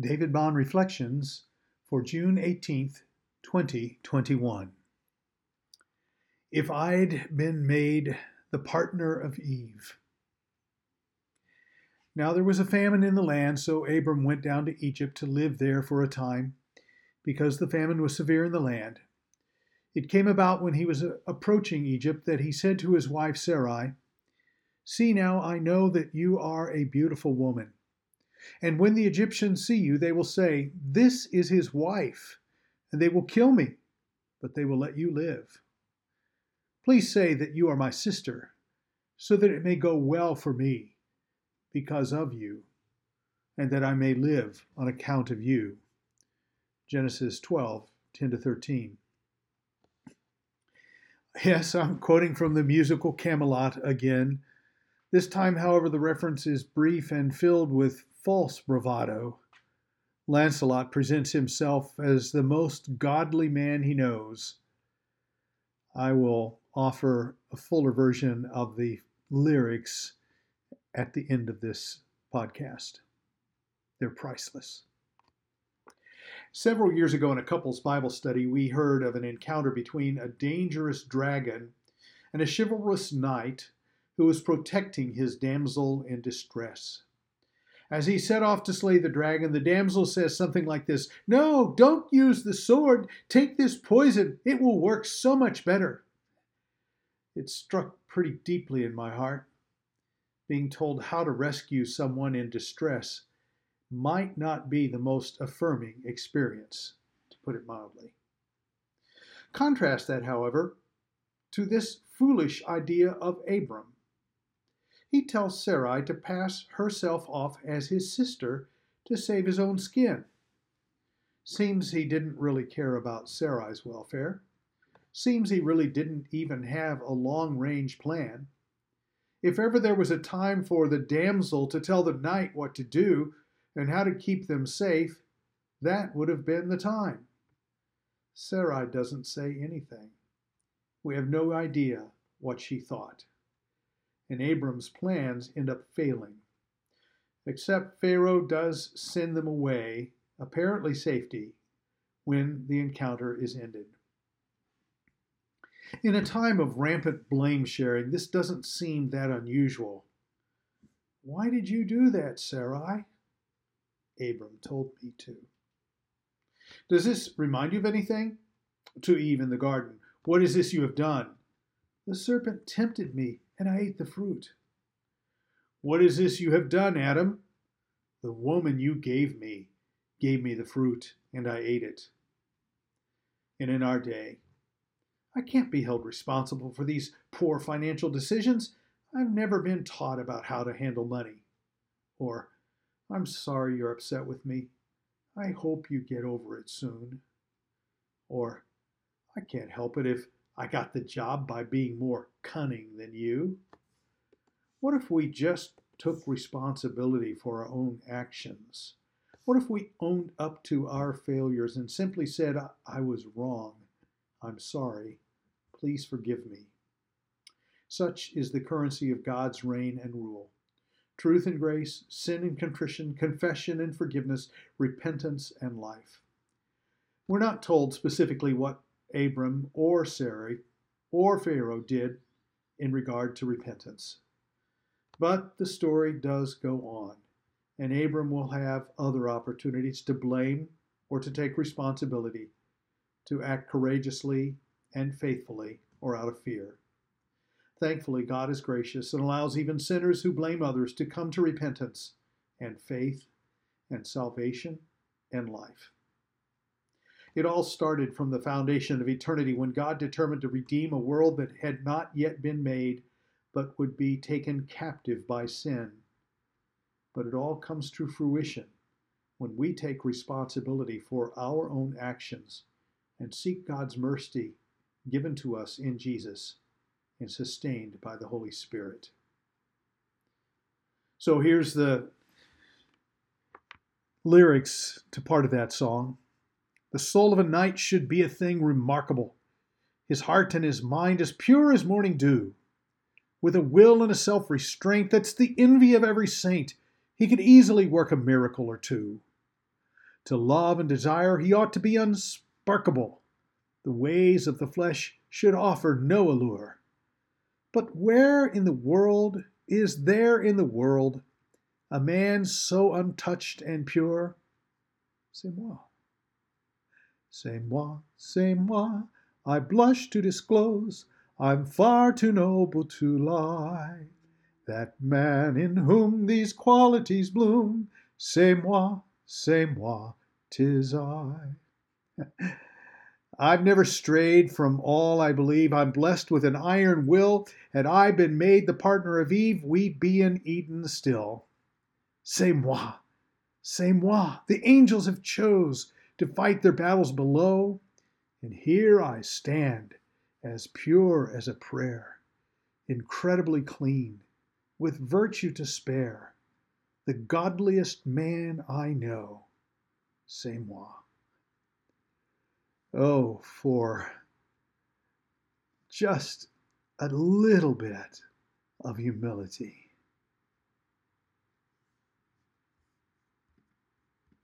David Bond Reflections for June 18th, 2021. If I'd been made the partner of Eve. Now there was a famine in the land, so Abram went down to Egypt to live there for a time, because the famine was severe in the land. It came about when he was uh, approaching Egypt that he said to his wife Sarai, See now, I know that you are a beautiful woman. And when the Egyptians see you, they will say, This is his wife, and they will kill me, but they will let you live. Please say that you are my sister, so that it may go well for me because of you, and that I may live on account of you. Genesis 12, 10 to 13. Yes, I'm quoting from the musical Camelot again. This time, however, the reference is brief and filled with false bravado. Lancelot presents himself as the most godly man he knows. I will offer a fuller version of the lyrics at the end of this podcast. They're priceless. Several years ago in a couple's Bible study, we heard of an encounter between a dangerous dragon and a chivalrous knight who was protecting his damsel in distress. As he set off to slay the dragon, the damsel says something like this No, don't use the sword. Take this poison. It will work so much better. It struck pretty deeply in my heart. Being told how to rescue someone in distress might not be the most affirming experience, to put it mildly. Contrast that, however, to this foolish idea of Abram he tells Sarai to pass herself off as his sister to save his own skin. Seems he didn't really care about Sarai's welfare. Seems he really didn't even have a long range plan. If ever there was a time for the damsel to tell the knight what to do and how to keep them safe, that would have been the time. Sarai doesn't say anything. We have no idea what she thought and Abram's plans end up failing. Except Pharaoh does send them away, apparently safety, when the encounter is ended. In a time of rampant blame sharing, this doesn't seem that unusual. Why did you do that, Sarai? Abram told me to. Does this remind you of anything? To Eve in the garden. What is this you have done? The serpent tempted me, and I ate the fruit. What is this you have done, Adam? The woman you gave me gave me the fruit, and I ate it. And in our day, I can't be held responsible for these poor financial decisions. I've never been taught about how to handle money. Or, I'm sorry you're upset with me. I hope you get over it soon. Or, I can't help it if I got the job by being more cunning than you. What if we just took responsibility for our own actions? What if we owned up to our failures and simply said, I was wrong. I'm sorry. Please forgive me. Such is the currency of God's reign and rule truth and grace, sin and contrition, confession and forgiveness, repentance and life. We're not told specifically what Abram or Sarai or Pharaoh did in regard to repentance. But the story does go on, and Abram will have other opportunities to blame or to take responsibility, to act courageously and faithfully or out of fear. Thankfully, God is gracious and allows even sinners who blame others to come to repentance and faith and salvation and life. It all started from the foundation of eternity when God determined to redeem a world that had not yet been made, but would be taken captive by sin. But it all comes to fruition when we take responsibility for our own actions and seek God's mercy given to us in Jesus and sustained by the Holy Spirit. So here's the lyrics to part of that song. The soul of a knight should be a thing remarkable, his heart and his mind as pure as morning dew. With a will and a self restraint that's the envy of every saint, he could easily work a miracle or two. To love and desire, he ought to be unsparkable. The ways of the flesh should offer no allure. But where in the world is there in the world a man so untouched and pure? C'est moi. C'est moi, c'est moi, I blush to disclose, I'm far too noble to lie. That man in whom these qualities bloom, c'est moi, c'est moi, tis I. I've never strayed from all I believe. I'm blessed with an iron will. Had I been made the partner of Eve, we'd be in Eden still. C'est moi, c'est moi. The angels have chose to fight their battles below, and here I stand, as pure as a prayer, incredibly clean, with virtue to spare, the godliest man I know. C'est moi. Oh, for just a little bit of humility.